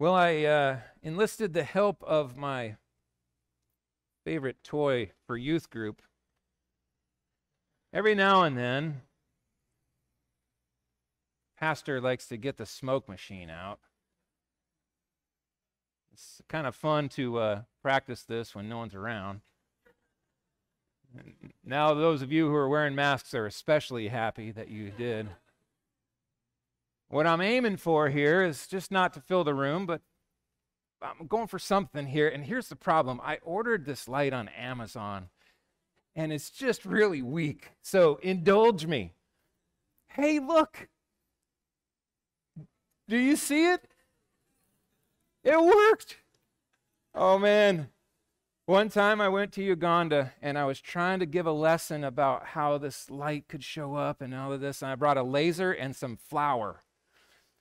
Well, I uh, enlisted the help of my favorite toy for youth group. Every now and then, pastor likes to get the smoke machine out. It's kind of fun to uh, practice this when no one's around. Now, those of you who are wearing masks are especially happy that you did. What I'm aiming for here is just not to fill the room, but I'm going for something here. And here's the problem I ordered this light on Amazon, and it's just really weak. So indulge me. Hey, look. Do you see it? It worked. Oh, man. One time I went to Uganda and I was trying to give a lesson about how this light could show up and all of this. And I brought a laser and some flour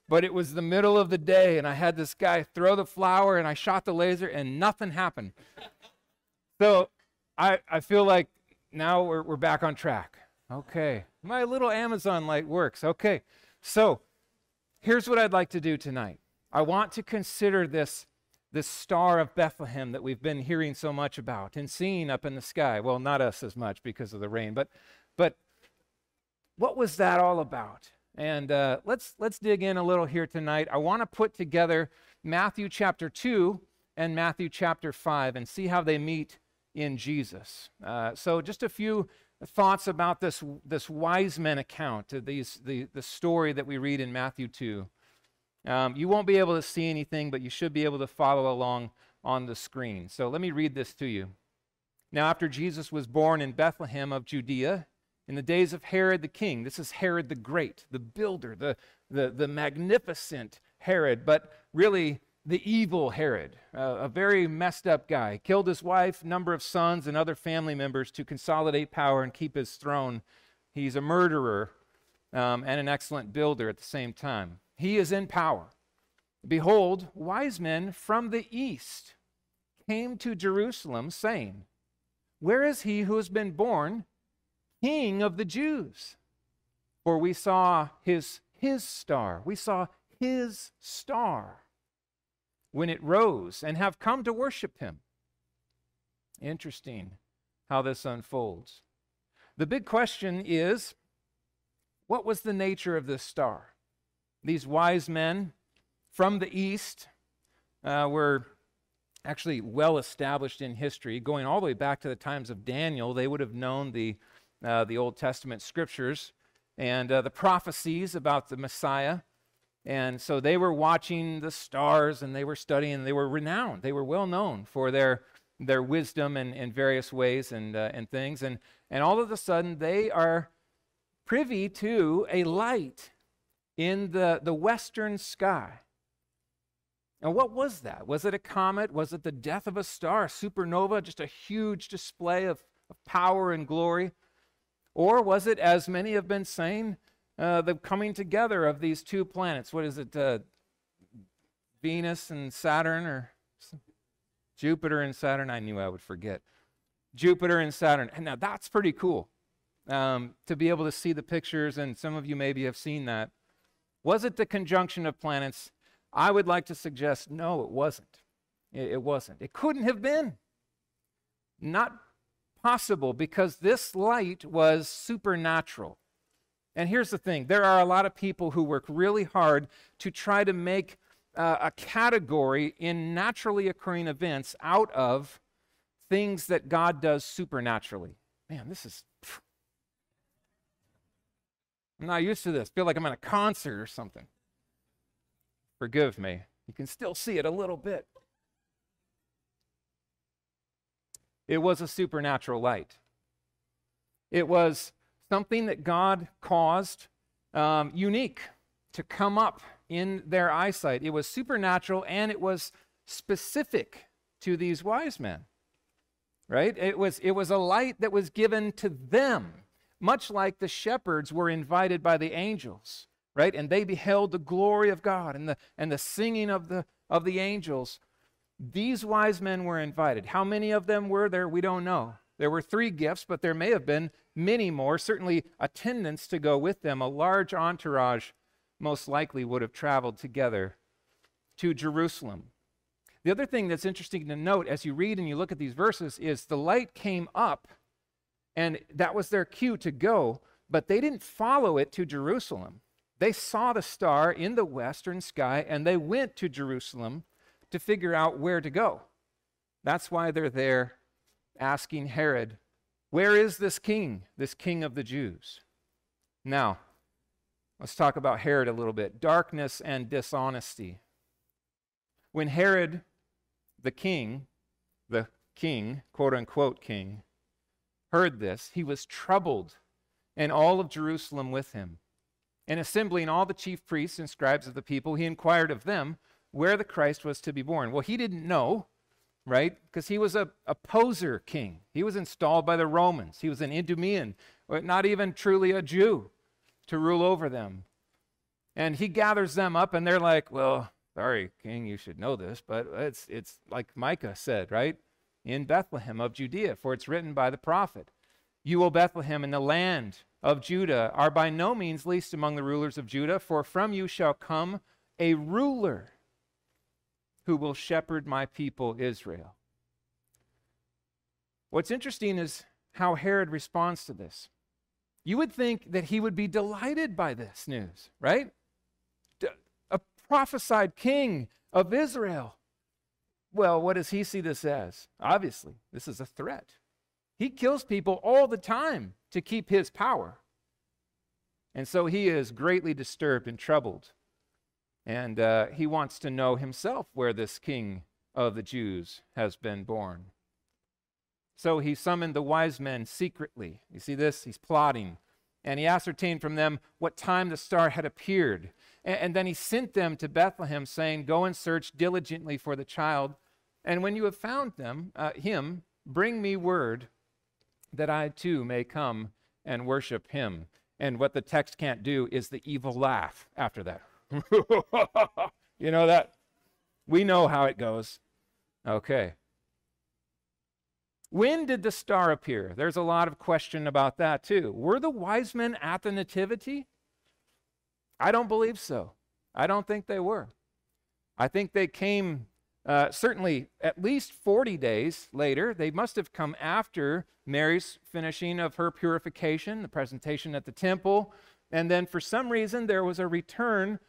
but it was the middle of the day and I had this guy throw the flour, and I shot the laser and nothing happened. so I, I feel like now we're, we're back on track. Okay. My little Amazon light works. Okay. So here's what I'd like to do tonight. I want to consider this, this star of Bethlehem that we've been hearing so much about and seeing up in the sky. Well, not us as much because of the rain, but, but what was that all about? And uh, let's, let's dig in a little here tonight. I want to put together Matthew chapter 2 and Matthew chapter 5 and see how they meet in Jesus. Uh, so, just a few thoughts about this, this wise men account, these, the, the story that we read in Matthew 2. Um, you won't be able to see anything, but you should be able to follow along on the screen. So, let me read this to you. Now, after Jesus was born in Bethlehem of Judea, in the days of Herod the king. This is Herod the Great, the builder, the, the, the magnificent Herod, but really the evil Herod, uh, a very messed up guy. Killed his wife, number of sons, and other family members to consolidate power and keep his throne. He's a murderer um, and an excellent builder at the same time. He is in power. Behold, wise men from the east came to Jerusalem, saying, Where is he who has been born? King of the Jews. For we saw his, his star. We saw his star when it rose and have come to worship him. Interesting how this unfolds. The big question is what was the nature of this star? These wise men from the east uh, were actually well established in history, going all the way back to the times of Daniel. They would have known the uh, the Old Testament scriptures and uh, the prophecies about the Messiah. And so they were watching the stars and they were studying. They were renowned. They were well known for their, their wisdom in, in various ways and, uh, and things. And, and all of a sudden, they are privy to a light in the, the western sky. And what was that? Was it a comet? Was it the death of a star, supernova, just a huge display of, of power and glory? Or was it, as many have been saying, uh, the coming together of these two planets? What is it? Uh, Venus and Saturn, or Jupiter and Saturn? I knew I would forget. Jupiter and Saturn. And now that's pretty cool um, to be able to see the pictures, and some of you maybe have seen that. Was it the conjunction of planets? I would like to suggest no, it wasn't. It, it wasn't. It couldn't have been. Not possible because this light was supernatural. And here's the thing there are a lot of people who work really hard to try to make uh, a category in naturally occurring events out of things that God does supernaturally. Man, this is. I'm not used to this. Feel like I'm at a concert or something. Forgive me. You can still see it a little bit. It was a supernatural light. It was something that God caused um, unique to come up in their eyesight. It was supernatural and it was specific to these wise men. Right? It was, it was a light that was given to them, much like the shepherds were invited by the angels. Right? And they beheld the glory of God and the, and the singing of the, of the angels. These wise men were invited. How many of them were there? We don't know. There were three gifts, but there may have been many more. Certainly, attendants to go with them. A large entourage most likely would have traveled together. to Jerusalem. The other thing that's interesting to note as you read and you look at these verses is the light came up, and that was their cue to go, but they didn't follow it to Jerusalem. They saw the star in the western sky and they went to Jerusalem to figure out where to go. That's why they're there asking Herod, Where is this king, this king of the Jews? Now, let's talk about Herod a little bit darkness and dishonesty. When Herod, the king, the king, quote unquote king, heard this, he was troubled, and all of Jerusalem with him. And assembling all the chief priests and scribes of the people, he inquired of them where the Christ was to be born. Well, he didn't know, right? Because he was a, a poser king. He was installed by the Romans. He was an Idumean, not even truly a Jew to rule over them. And he gathers them up, and they're like, Well, sorry, king, you should know this, but it's, it's like Micah said, right? In Bethlehem of Judea, for it's written by the prophet. You, O Bethlehem, in the land of Judah, are by no means least among the rulers of Judah, for from you shall come a ruler who will shepherd my people Israel. What's interesting is how Herod responds to this. You would think that he would be delighted by this news, right? A prophesied king of Israel. Well, what does he see this as? Obviously, this is a threat. He kills people all the time to keep his power. And so he is greatly disturbed and troubled. And uh, he wants to know himself where this king of the Jews has been born. So he summoned the wise men secretly. You see this? He's plotting. And he ascertained from them what time the star had appeared. And, and then he sent them to Bethlehem, saying, Go and search diligently for the child. And when you have found them, uh, him, bring me word that I too may come and worship him. And what the text can't do is the evil laugh after that. you know that? We know how it goes. Okay. When did the star appear? There's a lot of question about that too. Were the wise men at the Nativity? I don't believe so. I don't think they were. I think they came uh, certainly at least 40 days later. They must have come after Mary's finishing of her purification, the presentation at the temple. And then for some reason, there was a return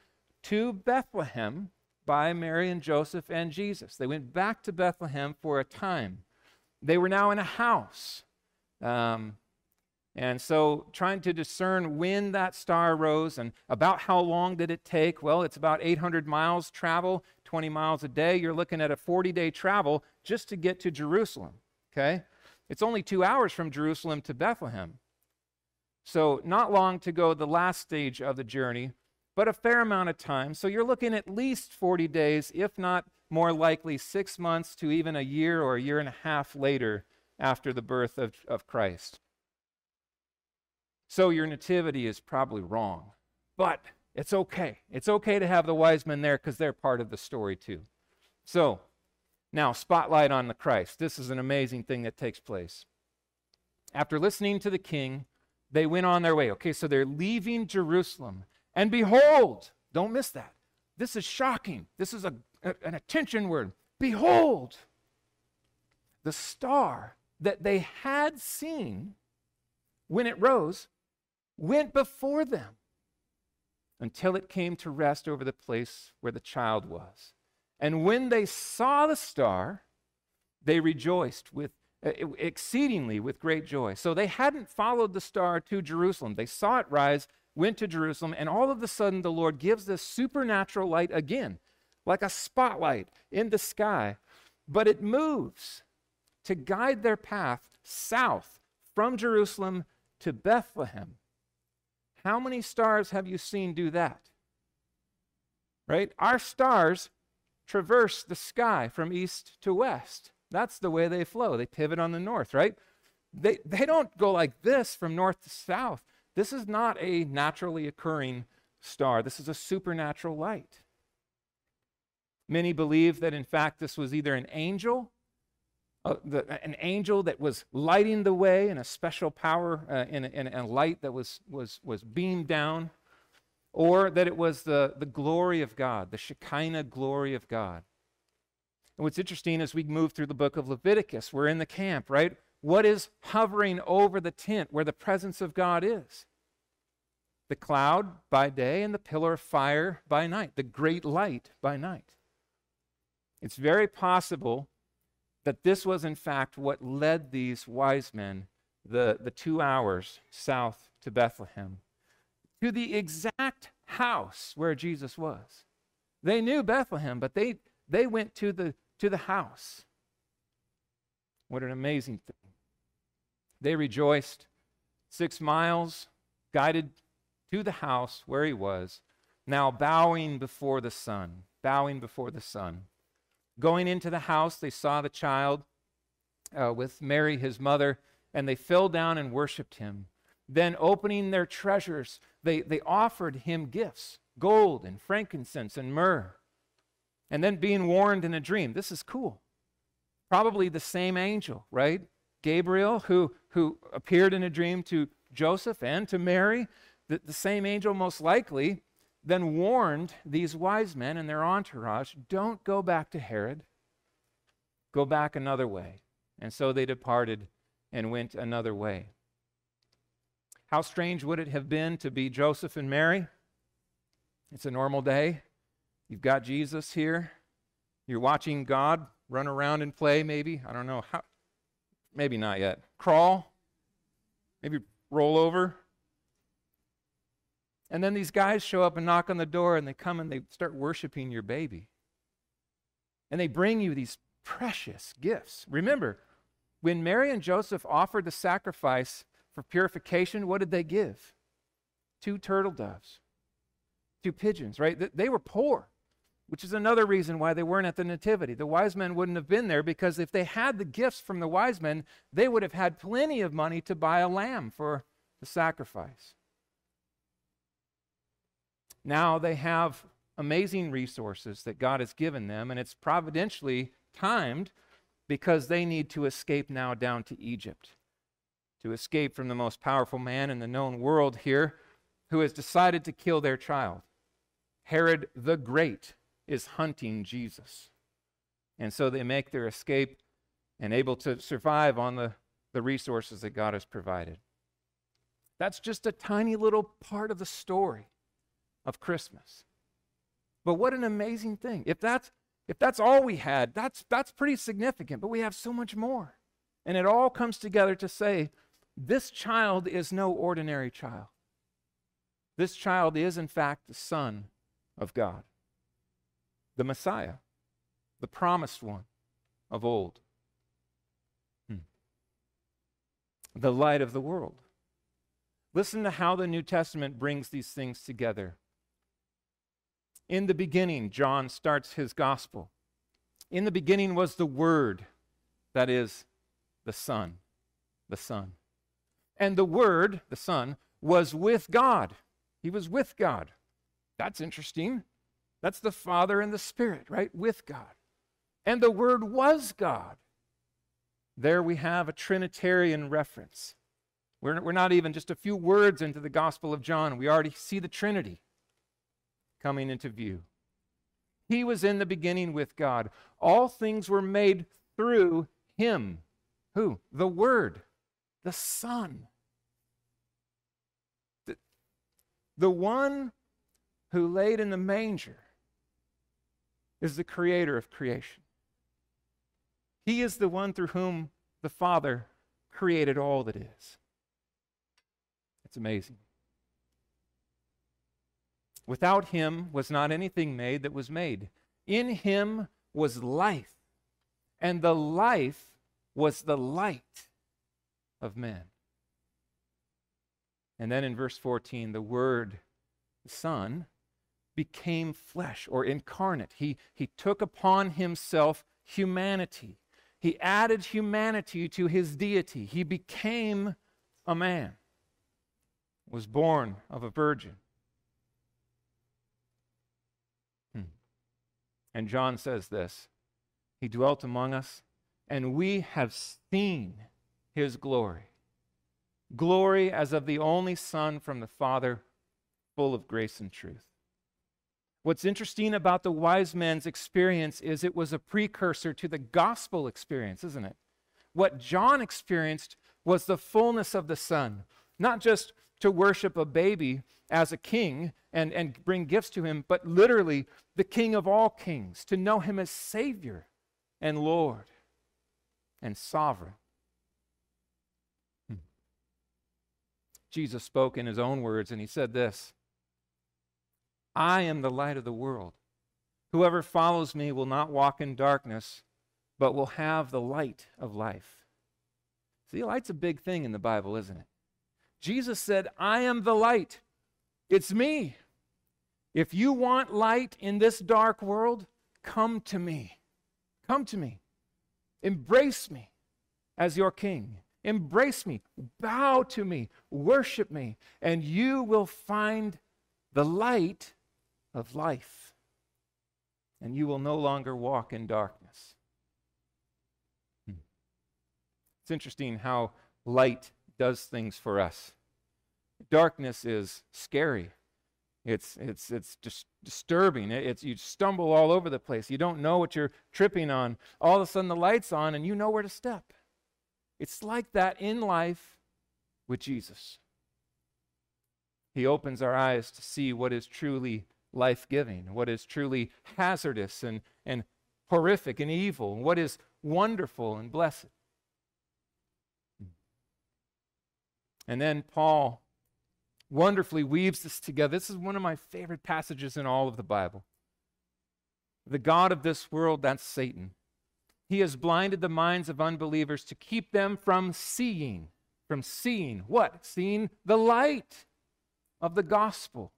to Bethlehem by Mary and Joseph and Jesus. They went back to Bethlehem for a time. They were now in a house. Um, and so, trying to discern when that star rose and about how long did it take? Well, it's about 800 miles travel, 20 miles a day. You're looking at a 40 day travel just to get to Jerusalem. Okay? It's only two hours from Jerusalem to Bethlehem. So, not long to go the last stage of the journey but a fair amount of time. So you're looking at least 40 days, if not more likely six months to even a year or a year and a half later after the birth of, of Christ. So your nativity is probably wrong. But it's okay. It's okay to have the wise men there because they're part of the story too. So now, spotlight on the Christ. This is an amazing thing that takes place. After listening to the king, they went on their way. Okay, so they're leaving Jerusalem. And behold, don't miss that. This is shocking. This is a, a, an attention word. Behold, the star that they had seen when it rose went before them until it came to rest over the place where the child was. And when they saw the star, they rejoiced with uh, exceedingly with great joy. So they hadn't followed the star to Jerusalem. They saw it rise went to Jerusalem, and all of a sudden the Lord gives this supernatural light again, like a spotlight in the sky, but it moves to guide their path south from Jerusalem to Bethlehem. How many stars have you seen do that? Right? Our stars traverse the sky from east to west. That's the way they flow. They pivot on the north, right? They, they don't go like this from north to south. This is not a naturally occurring star, this is a supernatural light. Many believe that, in fact, this was either an angel, uh, the, an angel that was lighting the way in a special power, uh, in, a, in, a, light that was, was, was beamed down. or that it was the, the glory of God, the Shekinah glory of God. And what's interesting as we move through the book of Leviticus, we're in the camp, right? What is hovering over the tent where the presence of God is? The cloud by day and the pillar of fire by night, the great light by night. It's very possible that this was, in fact, what led these wise men the, the two hours south to Bethlehem to the exact house where Jesus was. They knew Bethlehem, but they, they went to the, to the house. What an amazing thing. They rejoiced six miles, guided to the house where he was, now bowing before the Son, bowing before the Son. Going into the house, they saw the child uh, with Mary, his mother, and they fell down and worshiped him. Then, opening their treasures, they, they offered him gifts gold and frankincense and myrrh. And then, being warned in a dream, this is cool. Probably the same angel, right? Gabriel, who, who appeared in a dream to Joseph and to Mary, the, the same angel most likely then warned these wise men and their entourage don't go back to Herod, go back another way. And so they departed and went another way. How strange would it have been to be Joseph and Mary? It's a normal day. You've got Jesus here. You're watching God run around and play, maybe. I don't know. How, maybe not yet. Crawl. Maybe roll over. And then these guys show up and knock on the door and they come and they start worshiping your baby. And they bring you these precious gifts. Remember, when Mary and Joseph offered the sacrifice for purification, what did they give? Two turtle doves, two pigeons, right? They were poor, which is another reason why they weren't at the Nativity. The wise men wouldn't have been there because if they had the gifts from the wise men, they would have had plenty of money to buy a lamb for the sacrifice. Now they have amazing resources that God has given them, and it's providentially timed because they need to escape now down to Egypt, to escape from the most powerful man in the known world here who has decided to kill their child. Herod the Great is hunting Jesus. And so they make their escape and able to survive on the, the resources that God has provided. That's just a tiny little part of the story of Christmas. But what an amazing thing. If that's if that's all we had, that's, that's pretty significant, but we have so much more. And it all comes together to say this child is no ordinary child. This child is, in fact, the Son of God, the Messiah, the promised one of old, hmm. the light of the world. Listen to how the New Testament brings these things together. In the beginning, John starts his gospel. In the beginning was the Word, that is, the Son, the Son. And the Word, the Son, was with God. He was with God. That's interesting. That's the Father and the Spirit, right? With God. And the Word was God. There we have a Trinitarian reference. We're, we're not even just a few words into the Gospel of John. We already see the Trinity coming into view. He was in the beginning with God. All things were made through him. Who? The Word, the Son. The, the one who laid in the manger is the creator of creation. He is the one through whom the Father created all that is. It's amazing. Without him was not anything made that was made. In him was life, and the life was the light of men. And then in verse 14, the Word, the Son, became flesh or incarnate. He, he took upon himself humanity. He added humanity to his deity. He became a man, was born of a virgin And John says this He dwelt among us, and we have seen his glory. Glory as of the only Son from the Father, full of grace and truth. What's interesting about the wise men's experience is it was a precursor to the gospel experience, isn't it? What John experienced was the fullness of the Son, not just to worship a baby as a king and, and bring gifts to him, but literally the King of all kings, to know him as Savior and Lord and sovereign. Hmm. Jesus spoke in his own words, and he said this I am the light of the world. Whoever follows me will not walk in darkness, but will have the light of life. See, light's a big thing in the Bible, isn't it? Jesus said, I am the light. It's me. If you want light in this dark world, come to me. Come to me. Embrace me as your king. Embrace me. Bow to me. Worship me. And you will find the light of life. And you will no longer walk in darkness. Hmm. It's interesting how light does things for us. Darkness is scary. It's, it's, it's just disturbing. It's, you stumble all over the place. You don't know what you're tripping on. All of a sudden, the light's on and you know where to step. It's like that in life with Jesus. He opens our eyes to see what is truly life giving, what is truly hazardous and, and horrific and evil, and what is wonderful and blessed. And then Paul wonderfully weaves this together. This is one of my favorite passages in all of the Bible. The God of this world, that's Satan. He has blinded the minds of unbelievers to keep them from seeing. From seeing what? Seeing the light of the gospel,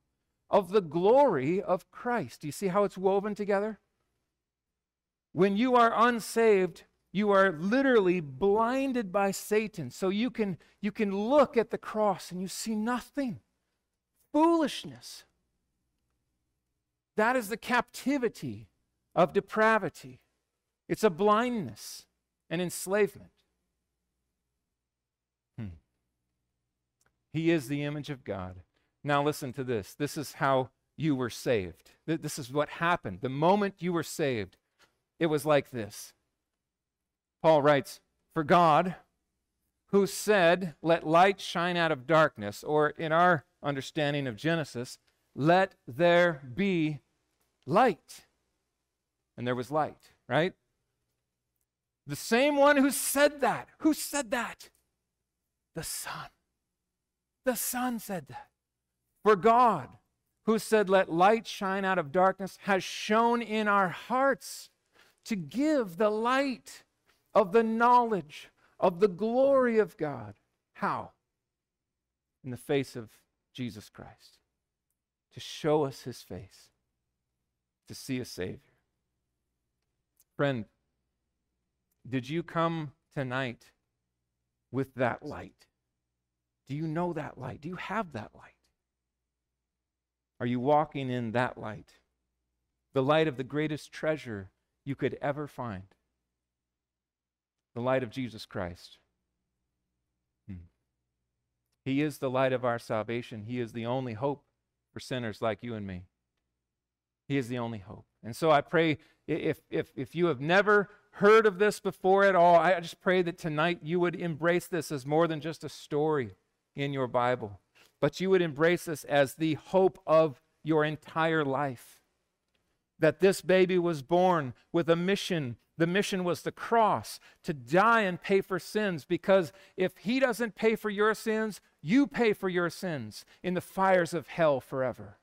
of the glory of Christ. Do you see how it's woven together? When you are unsaved, you are literally blinded by Satan. So you can, you can look at the cross and you see nothing. Foolishness. That is the captivity of depravity. It's a blindness and enslavement. Hmm. He is the image of God. Now, listen to this. This is how you were saved. This is what happened. The moment you were saved, it was like this Paul writes, For God, who said, Let light shine out of darkness, or in our understanding of Genesis, let there be light. And there was light, right? The same one who said that. Who said that? The Son. The Son said that. For God, who said, Let light shine out of darkness, has shone in our hearts to give the light of the knowledge of the glory of God. How? In the face of Jesus Christ. To show us his face, to see a Savior. Friend, did you come tonight with that light? Do you know that light? Do you have that light? Are you walking in that light? The light of the greatest treasure you could ever find the light of Jesus Christ. Hmm. He is the light of our salvation. He is the only hope for sinners like you and me. He is the only hope. And so I pray if, if, if you have never heard of this before at all, I just pray that tonight you would embrace this as more than just a story in your Bible, but you would embrace this as the hope of your entire life. That this baby was born with a mission the mission was the cross, to die and pay for sins, because if he doesn't pay for your sins, you pay for your sins in the fires of hell forever.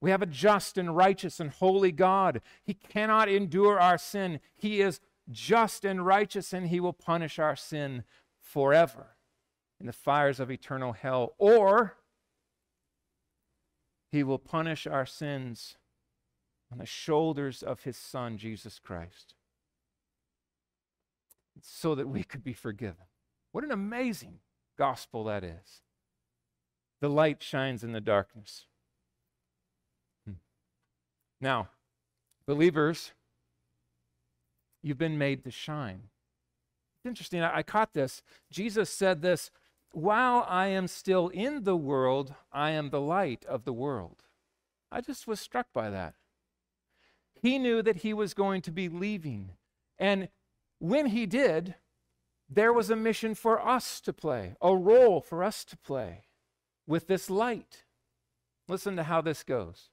We have a just and righteous and holy God. He cannot endure our sin. He is just and righteous, and he will punish our sin forever in the fires of eternal hell. Or he will punish our sins on the shoulders of his son, Jesus Christ, so that we could be forgiven. What an amazing gospel that is. The light shines in the darkness. Hmm. Now, believers, you've been made to shine. It's interesting. I, I caught this. Jesus said this while I am still in the world, I am the light of the world. I just was struck by that. He knew that he was going to be leaving. And when he did, there was a mission for us to play, a role for us to play with this light. Listen to how this goes.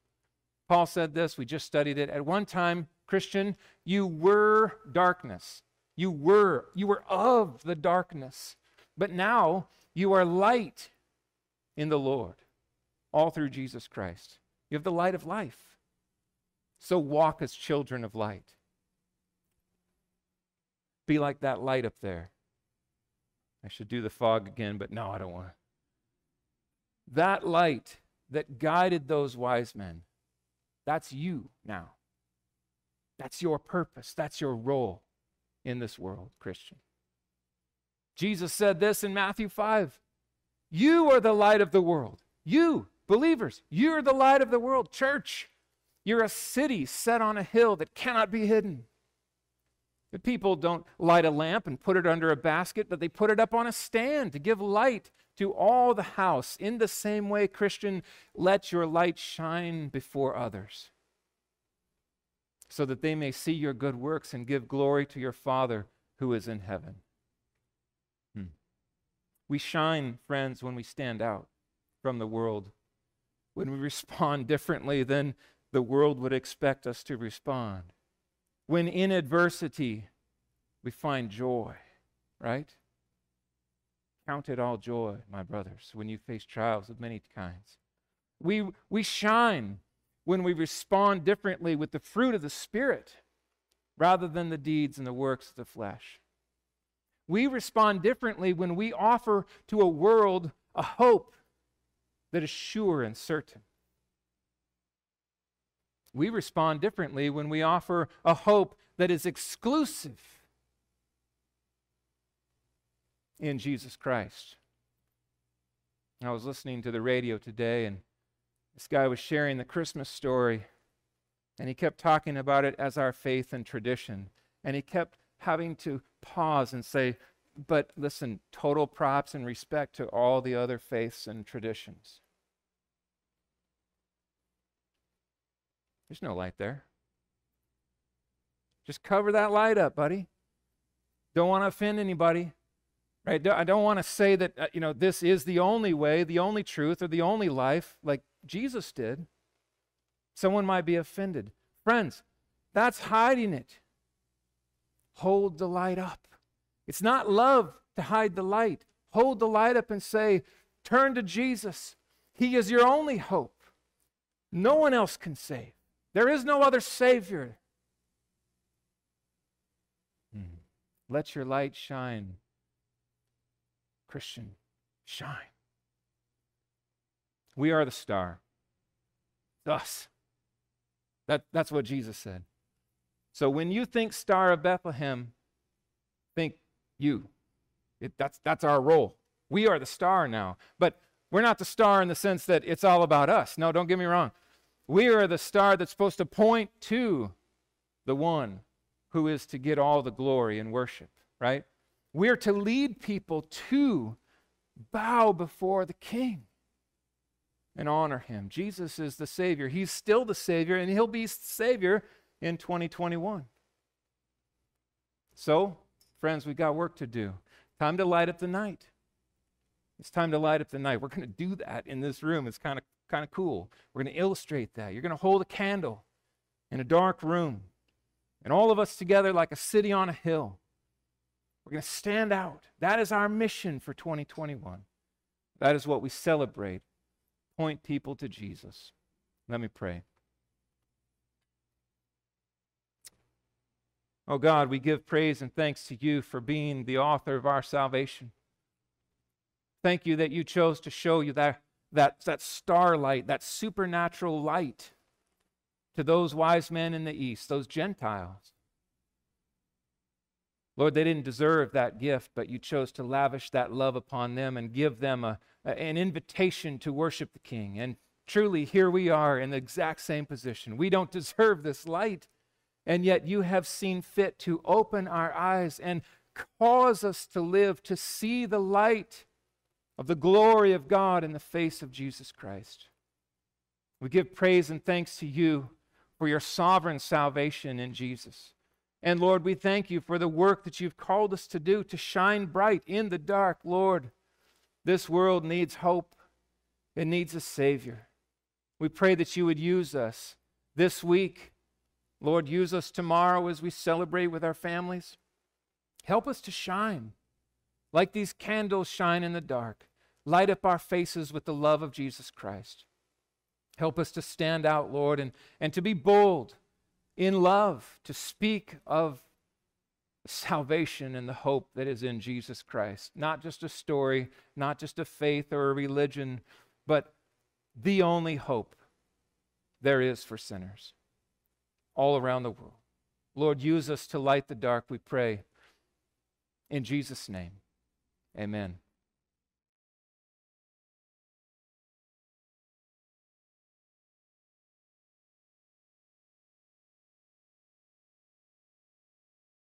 Paul said this, we just studied it. At one time, Christian, you were darkness. You were, you were of the darkness. But now you are light in the Lord, all through Jesus Christ. You have the light of life. So walk as children of light. Be like that light up there. I should do the fog again, but no, I don't want to. That light that guided those wise men, that's you now. That's your purpose. That's your role in this world, Christian. Jesus said this in Matthew 5 You are the light of the world. You, believers, you're the light of the world. Church, you're a city set on a hill that cannot be hidden. The people don't light a lamp and put it under a basket, but they put it up on a stand to give light to all the house. In the same way, Christian, let your light shine before others so that they may see your good works and give glory to your Father who is in heaven. Hmm. We shine, friends, when we stand out from the world, when we respond differently than the world would expect us to respond. When in adversity we find joy, right? Count it all joy, my brothers, when you face trials of many kinds. We, we shine when we respond differently with the fruit of the Spirit rather than the deeds and the works of the flesh. We respond differently when we offer to a world a hope that is sure and certain. We respond differently when we offer a hope that is exclusive in Jesus Christ. I was listening to the radio today, and this guy was sharing the Christmas story, and he kept talking about it as our faith and tradition. And he kept having to pause and say, but listen, total props and respect to all the other faiths and traditions. There's no light there. Just cover that light up, buddy. Don't want to offend anybody. Right? I don't want to say that uh, you know this is the only way, the only truth or the only life. Like Jesus did, someone might be offended. Friends, that's hiding it. Hold the light up. It's not love to hide the light. Hold the light up and say, Turn to Jesus. He is your only hope. No one else can save. There is no other Savior. Hmm. Let your light shine. Christian, shine. We are the star. Us. That, that's what Jesus said. So when you think Star of Bethlehem, think you. It, that's, that's our role. We are the star now. But we're not the star in the sense that it's all about us. No, don't get me wrong. We are the star that's supposed to point to the one who is to get all the glory and worship, right? We're to lead people to bow before the King and honor him. Jesus is the Savior. He's still the Savior, and he'll be Savior in 2021. So, friends, we've got work to do. Time to light up the night. It's time to light up the night. We're going to do that in this room. It's kind of kind of cool. We're going to illustrate that. You're going to hold a candle in a dark room, and all of us together like a city on a hill. We're going to stand out. That is our mission for 2021. That is what we celebrate point people to Jesus. Let me pray. Oh God, we give praise and thanks to you for being the author of our salvation. Thank you that you chose to show you that, that, that starlight, that supernatural light to those wise men in the east, those Gentiles. Lord, they didn't deserve that gift, but you chose to lavish that love upon them and give them a, an invitation to worship the King. And truly, here we are in the exact same position. We don't deserve this light, and yet you have seen fit to open our eyes and cause us to live, to see the light of the glory of God in the face of Jesus Christ. We give praise and thanks to you for your sovereign salvation in Jesus. And Lord, we thank you for the work that you've called us to do to shine bright in the dark. Lord, this world needs hope, it needs a Savior. We pray that you would use us this week. Lord, use us tomorrow as we celebrate with our families. Help us to shine like these candles shine in the dark. Light up our faces with the love of Jesus Christ. Help us to stand out, Lord, and, and to be bold in love, to speak of salvation and the hope that is in Jesus Christ. Not just a story, not just a faith or a religion, but the only hope there is for sinners all around the world. Lord, use us to light the dark, we pray. In Jesus' name, amen.